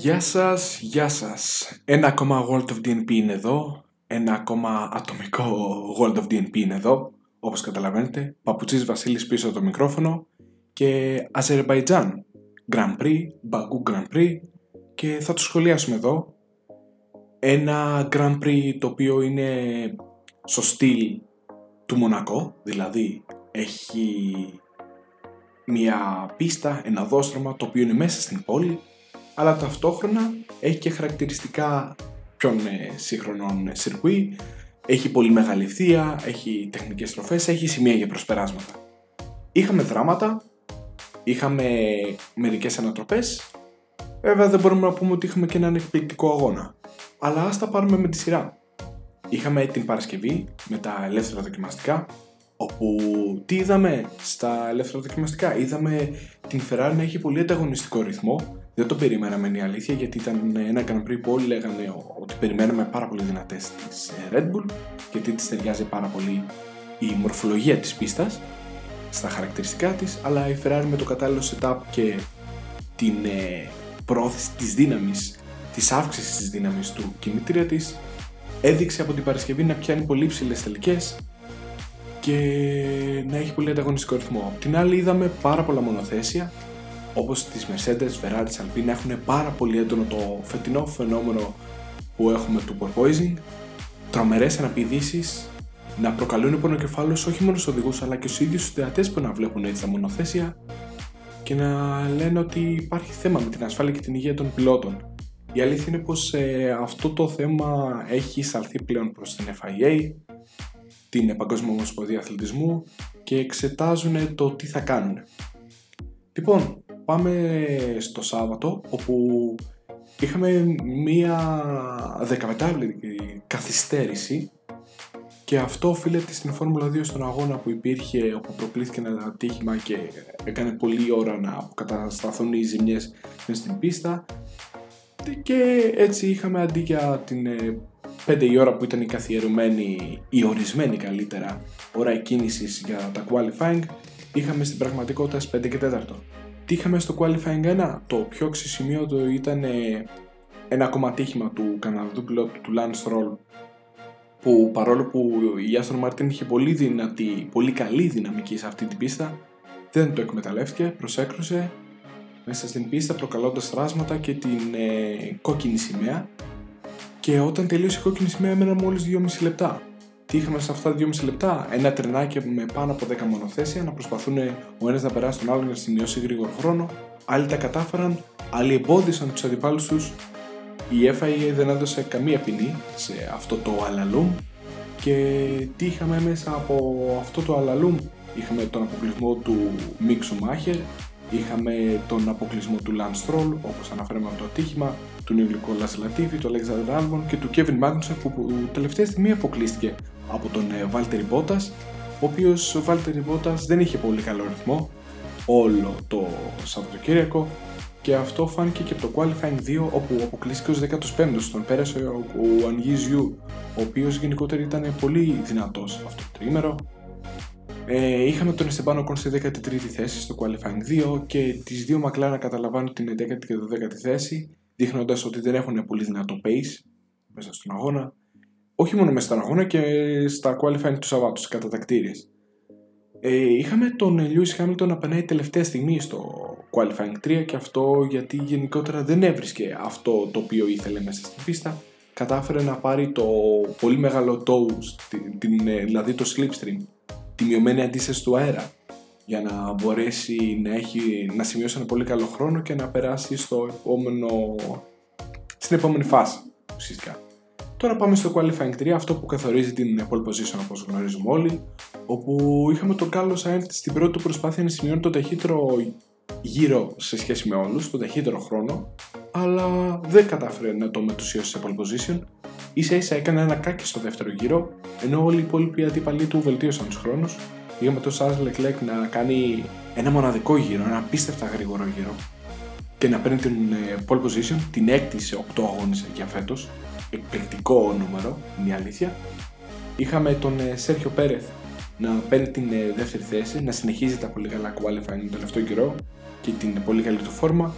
Γεια σας, γεια σας. Ένα ακόμα World of DNP είναι εδώ. Ένα ακόμα ατομικό World of DNP είναι εδώ. Όπως καταλαβαίνετε, Παπουτσής Βασίλης πίσω από το μικρόφωνο και Αζερβαϊτζάν Grand Prix, Baku Grand Prix και θα το σχολιάσουμε εδώ. Ένα Grand Prix το οποίο είναι στο στυλ του Μονακό, δηλαδή έχει μια πίστα, ένα δόστρωμα το οποίο είναι μέσα στην πόλη αλλά ταυτόχρονα έχει και χαρακτηριστικά πιο σύγχρονων σιρκουί, έχει πολύ μεγάλη ευθεία, έχει τεχνικές στροφές, έχει σημεία για προσπεράσματα. Είχαμε δράματα, είχαμε μερικές ανατροπές, βέβαια δεν μπορούμε να πούμε ότι είχαμε και έναν εκπληκτικό αγώνα. Αλλά ας τα πάρουμε με τη σειρά. Είχαμε την Παρασκευή με τα ελεύθερα δοκιμαστικά, όπου τι είδαμε στα ελεύθερα δοκιμαστικά; Είδαμε την Ferrari να έχει πολύ ανταγωνιστικό ρυθμό, δεν το περιμέναμε είναι η αλήθεια γιατί ήταν ένα Grand Prix που όλοι λέγανε ότι περιμέναμε πάρα πολύ δυνατές της ε, Red Bull γιατί της ταιριάζει πάρα πολύ η μορφολογία της πίστας στα χαρακτηριστικά της αλλά η Ferrari με το κατάλληλο setup και την ε, πρόθεση της δύναμης της αύξησης της δύναμης του κινητήρια της έδειξε από την Παρασκευή να πιάνει πολύ ψηλές τελικές και να έχει πολύ ανταγωνιστικό ρυθμό. Απ' την άλλη είδαμε πάρα πολλά μονοθέσια όπως τις Mercedes, Ferrari, Alpine έχουν πάρα πολύ έντονο το φετινό φαινόμενο που έχουμε του porpoising, τρομερές αναπηδήσεις, να προκαλούν πονοκεφάλους όχι μόνο στους οδηγούς αλλά και στους ίδιους τους θεατές που να βλέπουν έτσι τα μονοθέσια και να λένε ότι υπάρχει θέμα με την ασφάλεια και την υγεία των πιλότων. Η αλήθεια είναι πως ε, αυτό το θέμα έχει εισαλθεί πλέον προς την FIA, την Παγκόσμια Ομοσπονδία Αθλητισμού και εξετάζουν το τι θα κάνουν. Λοιπόν, πάμε στο Σάββατο όπου είχαμε μία δεκαπετάλεπτη καθυστέρηση και αυτό οφείλεται στην Φόρμουλα 2 στον αγώνα που υπήρχε όπου προκλήθηκε ένα ατύχημα και έκανε πολλή ώρα να αποκατασταθούν οι ζημιές στην πίστα. Και έτσι είχαμε αντί για την 5 η ώρα που ήταν η καθιερωμένη ή ορισμένη καλύτερα ώρα εκκίνησης για τα qualifying είχαμε στην πραγματικότητα στις 5 και 4 τι είχαμε στο qualifying 1, το πιο ξεσημείωτο ήταν ε, ένα ακόμα τύχημα του Καναδού πιλότου του Lance Stroll που παρόλο που η Aston Martin είχε πολύ δυνατή, πολύ καλή δυναμική σε αυτή την πίστα δεν το εκμεταλλεύτηκε, προσέκρουσε μέσα στην πίστα προκαλώντας θράσματα και την ε, κόκκινη σημαία. Και όταν τελείωσε η κόκκινη σημαία έμεναν μόλις 2,5 λεπτά τι είχαμε σε αυτά τα 2,5 λεπτά, ένα τρενάκι με πάνω από 10 μονοθέσια να προσπαθούν ο ένας να περάσει τον άλλον να σημειώσει γρήγορο χρόνο. Άλλοι τα κατάφεραν, άλλοι εμπόδισαν τους αντιπάλους τους. Η FIA δεν έδωσε καμία ποινή σε αυτό το αλαλούμ και τι είχαμε μέσα από αυτό το αλαλούμ; Είχαμε τον αποκλεισμό του Μίξου Μάχερ, είχαμε τον αποκλεισμό του Lance Stroll όπως αναφέραμε από το ατύχημα, του Νιουκλικό Λατίβι, του Alexander Albon και του Kevin Magnussen που τελευταία στιγμή αποκλείστηκε από τον Βάλτερη Μπότας, ο οποίος ο Βάλτερη Μπότας δεν είχε πολύ καλό ρυθμό όλο το Σαββατοκύριακο και αυτό φάνηκε και από το Qualifying 2 όπου αποκλείστηκε ως 15ος τον πέρασε ο, ο Ανγίζιου ο οποίος γενικότερα ήταν πολύ δυνατός αυτό το τρίμερο. Ε, είχαμε τον Εστεμπάνο Κον στη 13η θέση στο Qualifying 2 και τις δύο McLaren να καταλαμβάνουν την 11η και 12η θέση δείχνοντας ότι δεν έχουν πολύ δυνατό pace μέσα στον αγώνα όχι μόνο μέσα στον αγώνα και στα qualifying του Σαββάτου, κατά τα Ε, είχαμε τον Lewis Hamilton να περνάει τελευταία στιγμή στο qualifying 3 και αυτό γιατί γενικότερα δεν έβρισκε αυτό το οποίο ήθελε μέσα στην πίστα. Κατάφερε να πάρει το πολύ μεγάλο tow, την, ε, δηλαδή το slipstream, τη μειωμένη αντίσταση του αέρα για να μπορέσει να, έχει, να σημειώσει ένα πολύ καλό χρόνο και να περάσει στο επόμενο, στην επόμενη φάση ουσιαστικά. Τώρα πάμε στο qualifying 3, αυτό που καθορίζει την pole position όπως γνωρίζουμε όλοι, όπου είχαμε τον Carlos Sainz στην πρώτη του προσπάθεια να σημειώνει το ταχύτερο γύρο σε σχέση με όλους, το ταχύτερο χρόνο, αλλά δεν κατάφερε να το μετουσιώσει σε pole position. Ίσα ίσα έκανε ένα κάκι στο δεύτερο γύρο, ενώ όλοι οι υπόλοιποι αντίπαλοι του βελτίωσαν τους χρόνους. Είχαμε τον Charles Leclerc να κάνει ένα μοναδικό γύρο, ένα απίστευτα γρήγορο γύρο και να παίρνει την ε, pole position, την έκτη σε 8 αγώνες για φέτος, εκπληκτικό νούμερο, είναι η αλήθεια. Είχαμε τον Σέρχιο Πέρεθ να παίρνει την ε, δεύτερη θέση, να συνεχίζει τα πολύ καλά qualifying τον τελευταίο καιρό και την πολύ καλή του φόρμα.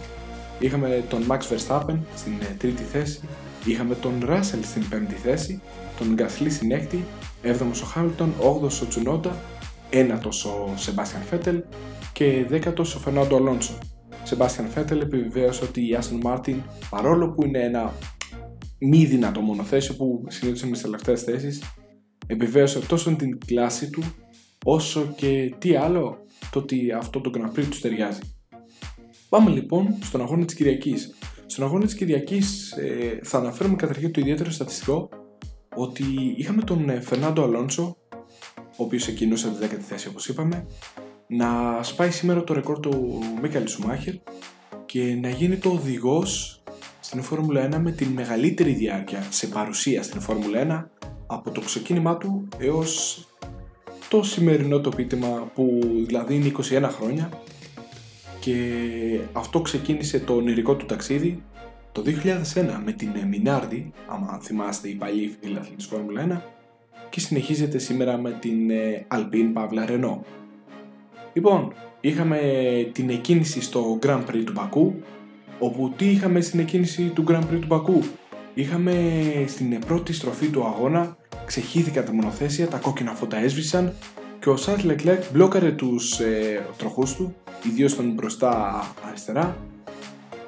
είχαμε τον Max Verstappen στην ε, τρίτη θέση, είχαμε τον Russell στην πέμπτη θέση, τον Gasly στην έκτη, έβδομος ο Hamilton, όγδος ο Tsunoda, ένατος ο Sebastian Vettel και δέκατος ο Fernando Alonso. Sebastian Vettel επιβεβαίωσε ότι η Aston Martin, παρόλο που είναι ένα μη δυνατό μονοθέσιο που συνήθως είναι στις τελευταίες θέσεις, επιβεβαίωσε τόσο την κλάση του, όσο και τι άλλο, το ότι αυτό το Grand Prix τους ταιριάζει. Πάμε λοιπόν στον αγώνα της Κυριακής. Στον αγώνα της Κυριακής ε, θα αναφέρουμε καταρχήν το ιδιαίτερο στατιστικό ότι είχαμε τον ε, Φερνάντο Αλόνσο, ο οποίος εκκινούσε τη 10η θέση όπως είπαμε, να σπάει σήμερα το ρεκόρ του Μίκαλ Σουμάχερ και να γίνει το οδηγός στην Φόρμουλα 1 με την μεγαλύτερη διάρκεια σε παρουσία στην Φόρμουλα 1 από το ξεκίνημά του έως το σημερινό το πίτημα που δηλαδή είναι 21 χρόνια και αυτό ξεκίνησε το ονειρικό του ταξίδι το 2001 με την Minardi, άμα θυμάστε οι παλιοί φίλαθλοι της Φόρμουλα 1 και συνεχίζεται σήμερα με την ε, Alpine Pavla Renault. Λοιπόν, είχαμε την εκκίνηση στο Grand Prix του Μπακού όπου τι είχαμε στην εκκίνηση του Grand Prix του Μπακού είχαμε στην πρώτη στροφή του αγώνα ξεχύθηκαν τα μονοθέσια, τα κόκκινα φώτα έσβησαν και ο Σάρλ Λεκλέκ μπλόκαρε τους ε, τροχούς του, ιδίως τον μπροστά αριστερά,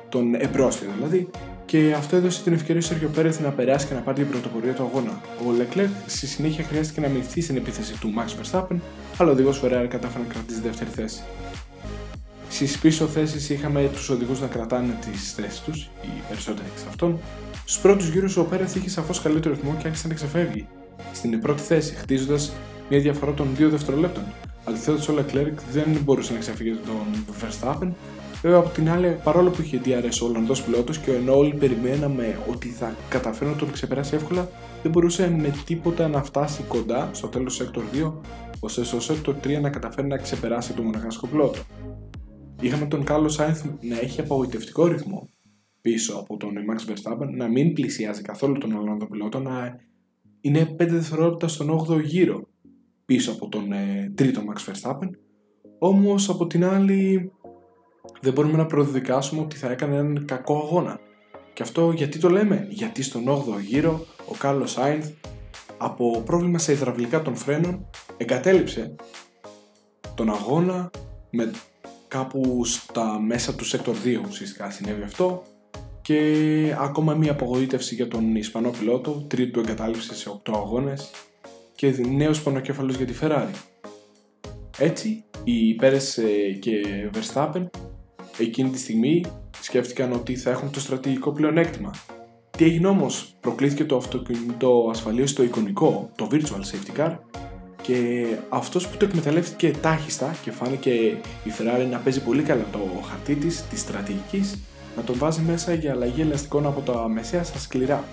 τον εμπρόστιο δηλαδή, και αυτό έδωσε την ευκαιρία στο Σέργιο Πέρεθ να περάσει και να πάρει την πρωτοπορία του αγώνα. Ο Λεκλέκ στη συνέχεια χρειάστηκε να μειχθεί στην επίθεση του Max Verstappen, αλλά ο οδηγός Ferrari κατάφερε να κρατήσει δεύτερη θέση. Στις πίσω θέσεις είχαμε τους οδηγούς να κρατάνε τις θέσεις τους, οι περισσότεροι εξ αυτών. Στους πρώτους γύρους ο Πέρεθ είχε σαφώς καλύτερο ρυθμό και άρχισε να ξεφεύγει. Στην πρώτη θέση, χτίζοντας μια διαφορά των 2 δευτερολέπτων. Αντιθέτω, ο Leclerc δεν μπορούσε να ξεφύγει τον Verstappen. Βέβαια, από την άλλη, παρόλο που είχε DRS ο Ολλανδός πιλότος και ενώ όλοι περιμέναμε ότι θα καταφέρει να τον ξεπεράσει εύκολα, δεν μπορούσε με τίποτα να φτάσει κοντά στο τέλος του Sector 2, ώστε στο Sector 3 να καταφέρει να ξεπεράσει τον μοναχάσκο πιλότο. Είχαμε τον Κάρλο Σάινθ να έχει απογοητευτικό ρυθμό πίσω από τον Max Verstappen, να μην πλησιάζει καθόλου τον Ολλανδό πιλότο, να είναι 5 δευτερόλεπτα στον 8ο γύρο πίσω από τον ε, τρίτο Max Verstappen. Όμως από την άλλη δεν μπορούμε να προδικάσουμε ότι θα έκανε έναν κακό αγώνα. Και αυτό γιατί το λέμε, γιατί στον 8ο γύρο ο Κάρλος Σάινθ από πρόβλημα σε υδραυλικά των φρένων εγκατέλειψε τον αγώνα με κάπου στα μέσα του Sector 2 ουσιαστικά συνέβη αυτό και ακόμα μία απογοήτευση για τον Ισπανό πιλότο, τρίτο εγκατάλειψη σε 8 αγώνες και νέος πονοκέφαλος για τη Ferrari. Έτσι, οι Πέρες ε, και Verstappen εκείνη τη στιγμή σκέφτηκαν ότι θα έχουν το στρατηγικό πλεονέκτημα. Τι έγινε όμως, προκλήθηκε το αυτοκίνητο ασφαλείας στο εικονικό, το Virtual Safety Car και αυτός που το εκμεταλλεύτηκε τάχιστα και φάνηκε η Ferrari να παίζει πολύ καλά το χαρτί της, της στρατηγικής, να τον βάζει μέσα για αλλαγή ελαστικών από τα μεσαία στα σκληρά.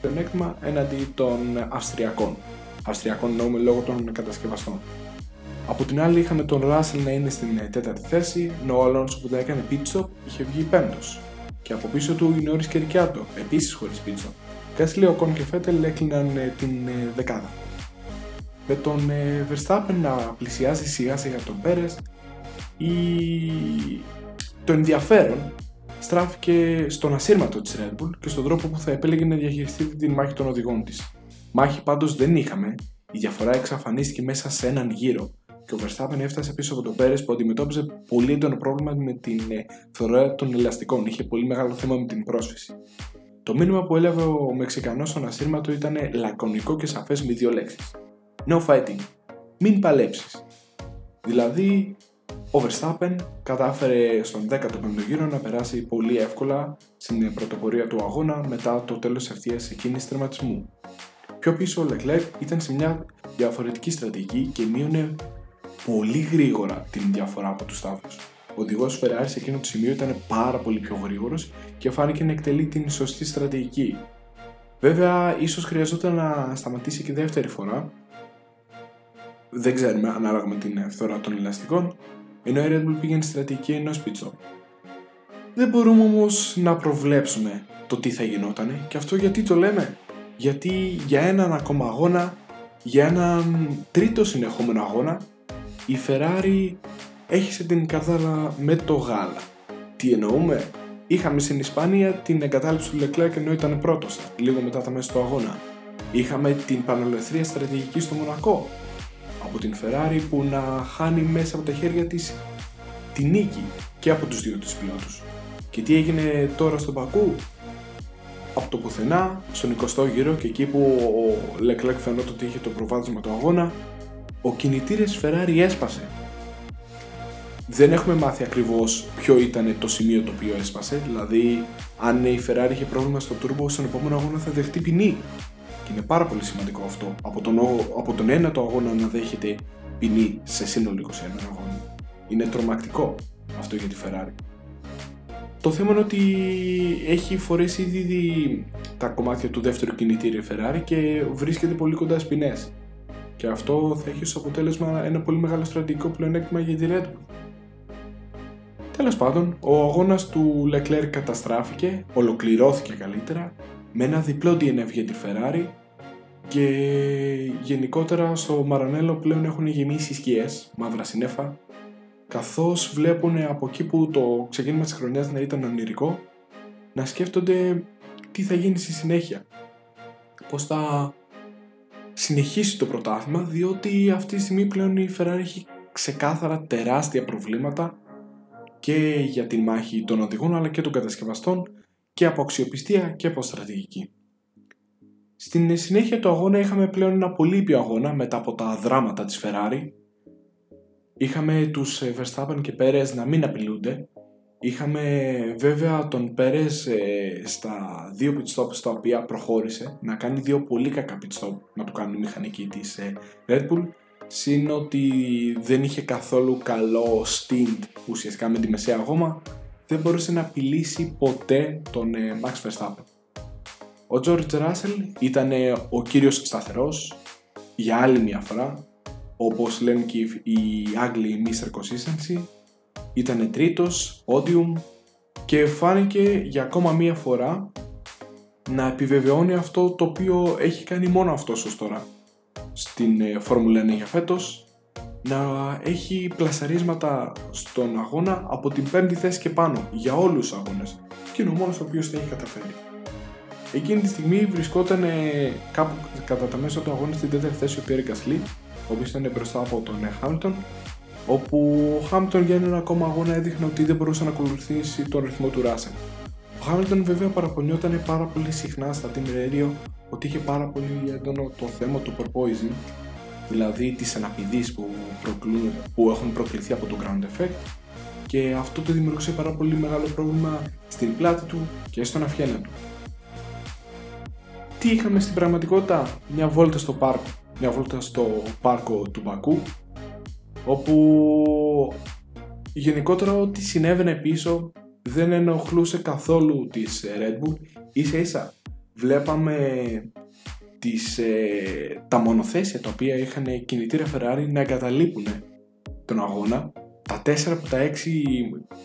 Πλεονέκτημα έναντι των Αυστριακών. Αυστριακών εννοούμε λόγω των κατασκευαστών. Από την άλλη είχαμε τον Russell να είναι στην ε, τέταρτη θέση, ενώ ο Alonso που δεν έκανε pit stop είχε βγει πέμπτος. Και από πίσω του η Norris και Ricciardo, επίσης χωρίς pit stop. Κάσλι, ο Κον και Φέτελ έκλειναν ε, την ε, δεκάδα. Με τον Verstappen να πλησιάζει σιγά σιγά τον Πέρες, η... το ενδιαφέρον στράφηκε στον ασύρματο της Red Bull και στον τρόπο που θα επέλεγε να διαχειριστεί την μάχη των οδηγών της. Μάχη πάντως δεν είχαμε, η διαφορά εξαφανίστηκε μέσα σε έναν γύρο και ο Verstappen έφτασε πίσω από τον Πέρες που αντιμετώπιζε πολύ έντονο πρόβλημα με την φθορά των ελαστικών. Είχε πολύ μεγάλο θέμα με την πρόσφυση. Το μήνυμα που έλαβε ο Μεξικανός στον ασύρματο ήταν λακωνικό και σαφές με δύο λέξεις. No fighting. Μην παλέψεις. Δηλαδή, ο Verstappen κατάφερε στον 15ο γύρο να περάσει πολύ εύκολα στην πρωτοπορία του αγώνα μετά το τέλος ευθείας εκείνης τερματισμού. Πιο πίσω ο Leclerc ήταν σε μια διαφορετική στρατηγική και μείωνε πολύ γρήγορα την διαφορά από τους τάφου. Ο οδηγός Ferrari σε εκείνο το σημείο ήταν πάρα πολύ πιο γρήγορος και φάνηκε να εκτελεί την σωστή στρατηγική. Βέβαια, ίσως χρειαζόταν να σταματήσει και δεύτερη φορά. Δεν ξέρουμε ανάλογα με την φθορά των ελαστικών, ενώ η Red Bull πήγαινε στρατηγική ενός πίτσο. Δεν μπορούμε όμως να προβλέψουμε το τι θα γινόταν και αυτό γιατί το λέμε γιατί για έναν ακόμα αγώνα, για έναν τρίτο συνεχόμενο αγώνα, η Ferrari έχισε την καρδάλα με το γάλα. Τι εννοούμε; Είχαμε στην Ισπανία την εγκατάλειψη του Leclerc ενώ ήταν πρώτος, λίγο μετά τα μέσα του αγώνα. Είχαμε την πανελευθερία στρατηγική στο Μονακό από την Ferrari που να χάνει μέσα από τα χέρια της τη νίκη και από τους δύο τους πιλότους. Και τι έγινε τώρα στο Πακού, από το πουθενά, στον 20ο γύρο και εκεί που ο Leclerc φαινόταν ότι είχε το προβάδισμα του αγώνα, ο κινητήρες Ferrari έσπασε. Δεν έχουμε μάθει ακριβώς ποιο ήταν το σημείο το οποίο έσπασε, δηλαδή αν η Ferrari είχε πρόβλημα στο turbo στον επόμενο αγώνα θα δεχτεί ποινή. Και είναι πάρα πολύ σημαντικό αυτό, από τον, από τον ένα το αγώνα να δέχεται ποινή σε σύνολο 21 αγώνα. Είναι τρομακτικό αυτό για τη Ferrari. Το θέμα είναι ότι έχει φορέσει ήδη τα κομμάτια του δεύτερου κινητήριου Ferrari και βρίσκεται πολύ κοντά στις ποινές. Και αυτό θα έχει ως αποτέλεσμα ένα πολύ μεγάλο στρατηγικό πλεονέκτημα για τη Red Bull. Τέλος πάντων, ο αγώνας του Leclerc καταστράφηκε, ολοκληρώθηκε καλύτερα, με ένα διπλό DNF για τη Ferrari και γενικότερα στο Μαρανέλο πλέον έχουν γεμίσει σκιές, μαύρα συνέφα, καθώς βλέπουν από εκεί που το ξεκίνημα της χρονιάς να ήταν ονειρικό, να σκέφτονται τι θα γίνει στη συνέχεια. Πώς θα συνεχίσει το πρωτάθλημα, διότι αυτή τη στιγμή πλέον η Ferrari έχει ξεκάθαρα τεράστια προβλήματα και για τη μάχη των οδηγών αλλά και των κατασκευαστών και από αξιοπιστία και από στρατηγική. Στην συνέχεια του αγώνα είχαμε πλέον ένα πολύ ήπιο αγώνα μετά από τα δράματα της Ferrari Είχαμε τους ε, Verstappen και Πέρες να μην απειλούνται. Είχαμε βέβαια τον Πέρες ε, στα δύο pit stop στα οποία προχώρησε να κάνει δύο πολύ κακά pit stop να του κάνουν η μηχανική της ε, Red Bull συν ότι δεν είχε καθόλου καλό stint ουσιαστικά με τη μεσαία γόμα δεν μπορούσε να απειλήσει ποτέ τον Max Verstappen. Ο George Russell ήταν ο κύριος σταθερός για άλλη μια φορά όπως λένε και οι Άγγλοι Mr. Consistency, ήταν τρίτος, podium και φάνηκε για ακόμα μία φορά να επιβεβαιώνει αυτό το οποίο έχει κάνει μόνο αυτός ως τώρα στην ε, Φόρμουλα 1 για φέτος να έχει πλασαρίσματα στον αγώνα από την πέμπτη θέση και πάνω για όλους τους αγώνες και είναι ο μόνος ο οποίος τα έχει καταφέρει. Εκείνη τη στιγμή βρισκόταν κάπου κατά τα μέσα του αγώνα στην τέταρτη θέση ο Pierre Gasly ο οποίος ήταν μπροστά από τον Χάμιλτον, όπου ο Χάμιλτον για έναν ακόμα αγώνα έδειχνε ότι δεν μπορούσε να ακολουθήσει τον ρυθμό του Ράσελ. Ο Χάμιλτον βέβαια παραπονιόταν πάρα πολύ συχνά στα Team Radio ότι είχε πάρα πολύ έντονο το θέμα του porpoising, δηλαδή τις αναπηδείς που, που έχουν προκληθεί από το ground effect και αυτό το δημιουργούσε πάρα πολύ μεγάλο πρόβλημα στην πλάτη του και στον αφιένα του. Τι είχαμε στην πραγματικότητα, μια βόλτα στο πάρκο. Μια βόλτα στο πάρκο του Μπακού όπου γενικότερα ό,τι συνέβαινε πίσω δεν ενοχλούσε καθόλου τις Red Bull. Ίσα ίσα βλέπαμε τις, ε, τα μονοθέσια τα οποία είχαν κινητήρα Ferrari να εγκαταλείπουν τον αγώνα. Τα 4 από τα 6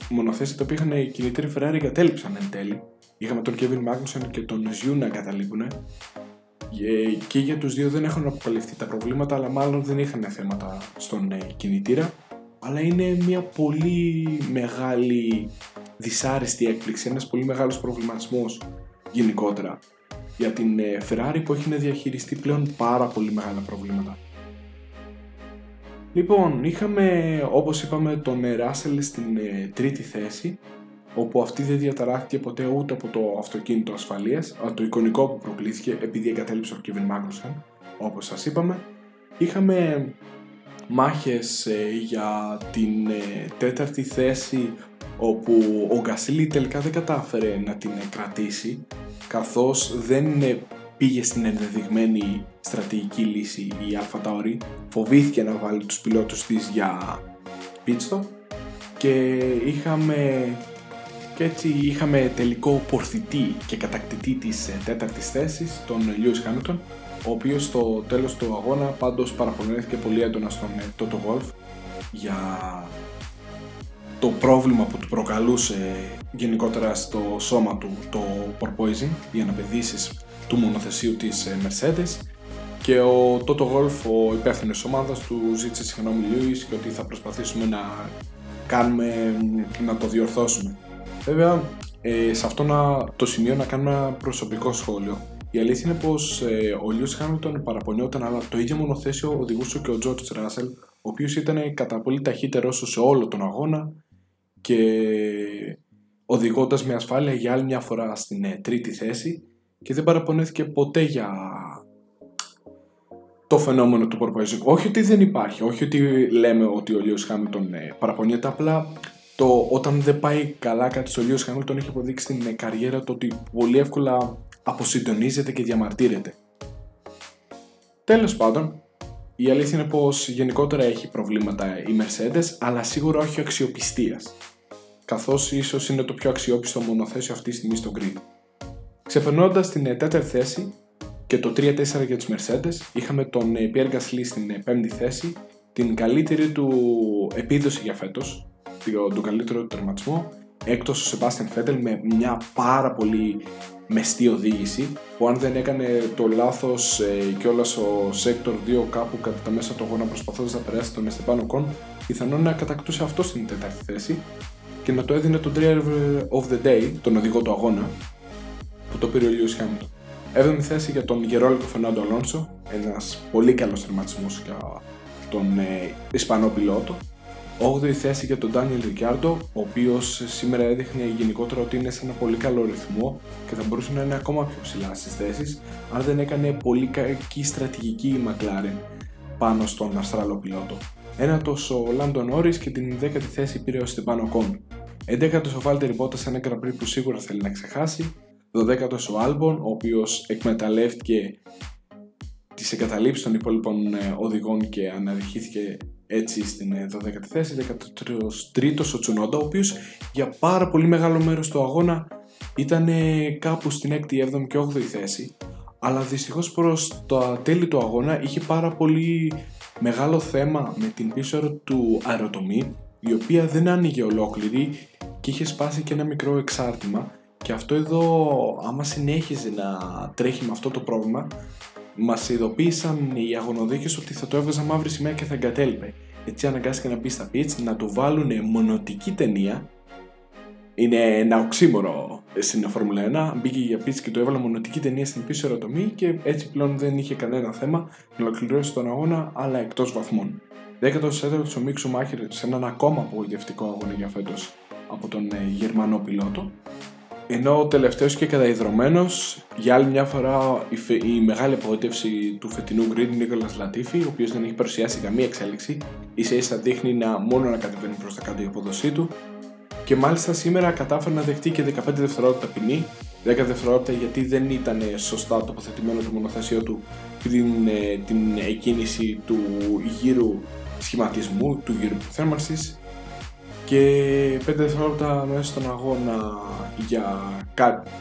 μονοθέσια τα οποία είχαν κινητήρα Ferrari εγκατέλειψαν εν τέλει είχαμε τον Kevin Magnussen και τον Ζιού να εγκαταλείπουν και για τους δύο δεν έχουν αποκαλυφθεί τα προβλήματα αλλά μάλλον δεν είχαν θέματα στον ε, κινητήρα. Αλλά είναι μια πολύ μεγάλη δυσάρεστη έκπληξη, ένας πολύ μεγάλος προβληματισμός γενικότερα για την ε, Ferrari που έχει να διαχειριστεί πλέον πάρα πολύ μεγάλα προβλήματα. Λοιπόν, είχαμε όπως είπαμε τον Russell στην ε, τρίτη θέση όπου αυτή δεν διαταράχθηκε ποτέ ούτε από το αυτοκίνητο ασφαλείας, το εικονικό που προκλήθηκε επειδή εγκατέλειψε ο Kevin Magnussen, όπως σας είπαμε. Είχαμε μάχες ε, για την ε, τέταρτη θέση όπου ο Γκασίλη τελικά δεν κατάφερε να την κρατήσει καθώς δεν πήγε στην ενδεδειγμένη στρατηγική λύση η Αλφα φοβήθηκε να βάλει τους πιλότους της για pit και είχαμε και έτσι είχαμε τελικό πορθητή και κατακτητή της ε, τέταρτης θέσης, τον Lewis Hamilton, ο οποίος στο τέλος του αγώνα πάντως παραπονέθηκε πολύ έντονα στον ε, Toto Wolff για το πρόβλημα που του προκαλούσε γενικότερα στο σώμα του το porpoising, οι αναπαιδήσεις του μονοθεσίου της ε, Mercedes και ο Toto Wolff, ο υπεύθυνος ομάδας του ζήτησε συγγνώμη Lewis και ότι θα προσπαθήσουμε να κάνουμε, να το διορθώσουμε. Βέβαια, ε, σε αυτό να, το σημείο να κάνω ένα προσωπικό σχόλιο. Η αλήθεια είναι πως ε, ο Λιούς Χάμιλτον παραπονιόταν, αλλά το ίδιο μονοθέσιο οδηγούσε και ο Τζορτζ Ράσελ, ο οποίος ήταν κατά πολύ ταχύτερο σε όλο τον αγώνα και οδηγώντας με ασφάλεια για άλλη μια φορά στην ε, τρίτη θέση και δεν παραπονέθηκε ποτέ για το φαινόμενο του porpoising. Όχι ότι δεν υπάρχει, όχι ότι λέμε ότι ο Λίος Χάμιλτον ε, παραπονιέται, απλά το όταν δεν πάει καλά κάτι στο Λίος Χάμιλτον έχει αποδείξει στην ε, καριέρα το ότι πολύ εύκολα αποσυντονίζεται και διαμαρτύρεται. Τέλος πάντων, η αλήθεια είναι πως γενικότερα έχει προβλήματα η Mercedes, αλλά σίγουρα όχι αξιοπιστίας, καθώς ίσως είναι το πιο αξιόπιστο μονοθέσιο αυτή τη στιγμή στο grid. Ξεπερνώντας την ε, τέταρτη θέση, και το 3-4 για τις Mercedes είχαμε τον ε, Pierre Gasly στην ε, πέμπτη θέση την καλύτερη του επίδοση για φέτος τον καλύτερο του τερματισμό έκτος ο Sebastian Vettel με μια πάρα πολύ μεστή οδήγηση που αν δεν έκανε το λάθος ε, και όλας ο Sector 2 κάπου κατά τα μέσα του αγώνα προσπαθώντας να περάσει τον Esteban Ocon πιθανόν να κατακτούσε αυτό στην τέταρτη θέση και να το έδινε τον Driver of the Day, τον οδηγό του αγώνα που το πήρε ο Lewis Hamilton. 7η θέση για τον Γερόλικο Φερνάντο Αλόνσο, ένας πολύ καλός τερματισμός για τον ε, Ισπανό πιλότο. 8η θέση για τον Ντάνιελ Ρικιάρντο, ο οποίος σήμερα έδειχνε γενικότερα ότι είναι σε ένα πολύ καλό ρυθμό και θα μπορούσε να είναι ακόμα πιο ψηλά στις θέσεις, αν δεν έκανε πολύ κακή στρατηγική η McLaren πάνω στον Αυστραλό πιλότο. Ένατος ο Λάντον Όρις και την 10η θέση πήρε ο Στεπάνο Κον. 11ο ο Βάλτερ Μπότας σε ένα γραμπρί που σίγουρα θέλει να ξεχάσει 12ο ο Άλμπον, ο οποίος εκμεταλλεύτηκε τις εγκαταλείψεις των υπόλοιπων ε, οδηγών και αναδειχήθηκε έτσι στην 12η ε, θέση. 13ο ο Τσουνόντα, ο οποίος για πάρα πολύ μεγάλο μέρος του αγώνα ήταν κάπου στην 6η, 7η και 8η θέση. Αλλά δυστυχώς προς το τέλη του αγώνα είχε πάρα πολύ μεγάλο θέμα με την πίσω του αεροτομή η οποία δεν άνοιγε ολόκληρη και είχε σπάσει και ένα μικρό εξάρτημα και αυτό εδώ, άμα συνέχιζε να τρέχει με αυτό το πρόβλημα, μας ειδοποίησαν οι αγωνοδίκες ότι θα το έβγαζα μαύρη σημαία και θα εγκατέλειπε. Έτσι αναγκάστηκε να πεις στα pitch να του βάλουν μονοτική ταινία. Είναι ένα οξύμορο στην Φόρμουλα 1. Μπήκε για pitch και το έβαλε μονοτική ταινία στην πίσω ερωτομή και έτσι πλέον δεν είχε κανένα θέμα να ολοκληρώσει τον αγώνα, αλλά εκτός βαθμών. 14ο ο Μίξου Μάχερ σε έναν ακόμα απογοητευτικό αγώνα για φέτος από τον ε, Γερμανό πιλότο ενώ ο τελευταίος και καταϊδρωμένος για άλλη μια φορά η, η μεγάλη απογοήτευση του φετινού Grid Νίκολας Λατίφη, ο οποίος δεν έχει παρουσιάσει καμία εξέλιξη, ίσα ίσα δείχνει να μόνο να κατεβαίνει προς τα κάτω η αποδοσή του. Και μάλιστα σήμερα κατάφερε να δεχτεί και 15 δευτερόλεπτα ποινή, 10 δευτερόλεπτα γιατί δεν ήταν σωστά τοποθετημένο το μονοθέσιο του πριν ε, την εκκίνηση του γύρου σχηματισμού, του γύρου θέρμανσης και 5 δευτερόλεπτα μέσα στον αγώνα για,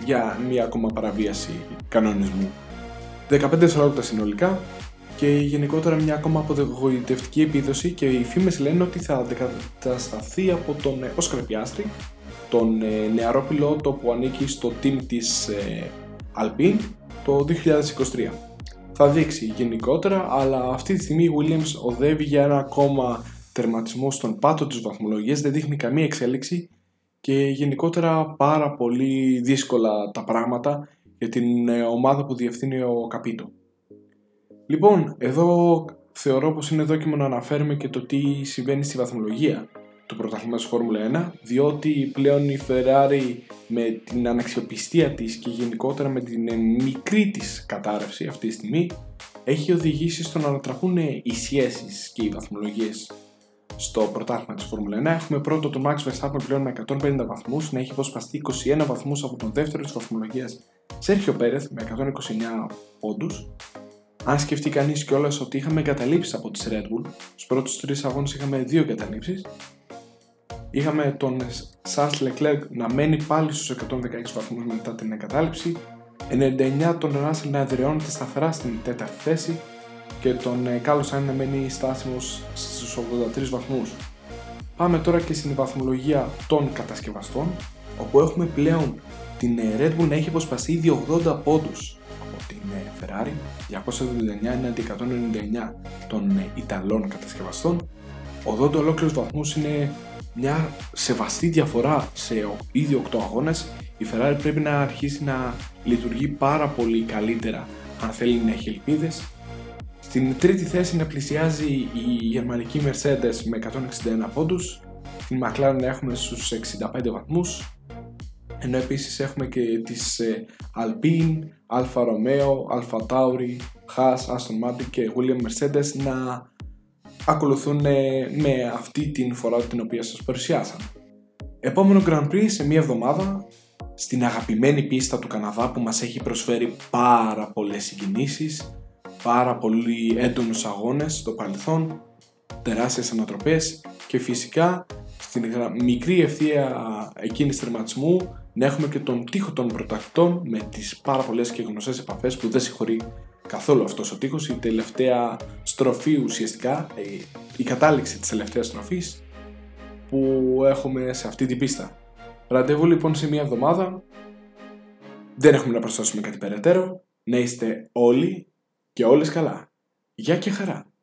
για μία ακόμα παραβίαση κανονισμού. 15 δευτερόλεπτα συνολικά και γενικότερα μια ακόμα απογοητευτική επίδοση και οι φήμες λένε ότι θα αντικατασταθεί από τον Όσκαρ Πιάστρη, τον ε, νεαρό πιλότο που ανήκει στο team της ε, Alpine το 2023. Θα δείξει γενικότερα, αλλά αυτή τη στιγμή η Williams οδεύει για ένα ακόμα τερματισμό στον πάτο της βαθμολογίας, δεν δείχνει καμία εξέλιξη και γενικότερα πάρα πολύ δύσκολα τα πράγματα για την ε, ομάδα που διευθύνει ο Καπίτο. Λοιπόν, εδώ θεωρώ πως είναι δόκιμο να αναφέρουμε και το τι συμβαίνει στη βαθμολογία του πρωταθλήματος Φόρμουλα 1 διότι πλέον η Ferrari με την αναξιοπιστία της και γενικότερα με την ε, μικρή της κατάρρευση αυτή τη στιγμή έχει οδηγήσει στο να ανατραπούν οι σχέσεις και οι βαθμολογίες στο πρωτάθλημα της Φόρμουλα 1. Έχουμε πρώτο τον Max Verstappen πλέον με 150 βαθμούς, να έχει αποσπαστεί 21 βαθμούς από τον δεύτερο της βαθμολογίας Σέρχιο Πέρεθ με 129 πόντους. Αν σκεφτεί κανείς κιόλας ότι είχαμε εγκαταλείψεις από τη Red Bull, στους πρώτους τρεις αγώνες είχαμε δύο εγκαταλείψεις. Είχαμε τον Charles Leclerc να μένει πάλι στους 116 βαθμούς μετά την εγκατάλειψη. 99 τον Russell να εδραιώνεται σταθερά στην τέταρτη θέση και τον Κάλλο ε, Σάιν να μένει στάσιμος στους 83 βαθμούς. Πάμε τώρα και στην βαθμολογία των κατασκευαστών, όπου έχουμε πλέον την ε, Red Bull να έχει αποσπαστεί ήδη 80 πόντους από την ε, Ferrari, 279 έναντι 199 των Ιταλών κατασκευαστών. 80 ολόκληρους βαθμούς είναι μια σεβαστή διαφορά σε ήδη 8 αγώνες Η Ferrari πρέπει να αρχίσει να λειτουργεί πάρα πολύ καλύτερα αν θέλει να έχει ελπίδες. Στην τρίτη θέση να πλησιάζει η γερμανική Mercedes με 161 πόντους, την McLaren να έχουμε στους 65 βαθμούς, ενώ επίσης έχουμε και τις ε, Alpine, Alfa Romeo, Alfa Tauri, Haas, Aston Martin και William Mercedes να ακολουθούν ε, με αυτή την φορά την οποία σας παρουσιάσαμε. Επόμενο Grand Prix σε μία εβδομάδα στην αγαπημένη πίστα του Καναδά που μας έχει προσφέρει πάρα πολλές συγκινήσεις, πάρα πολύ έντονους αγώνες στο παρελθόν, τεράστιες ανατροπές και φυσικά στην μικρή ευθεία εκείνης τερματισμού να έχουμε και τον τείχο των πρωτακτών με τις πάρα πολλές και γνωστές επαφές που δεν συγχωρεί καθόλου αυτός ο τείχος, η τελευταία στροφή ουσιαστικά, η κατάληξη της τελευταίας στροφής που έχουμε σε αυτή την πίστα. Ραντεβού λοιπόν σε μία εβδομάδα, δεν έχουμε να προσθέσουμε κάτι περαιτέρω, να είστε όλοι και όλες καλά. Γεια και χαρά!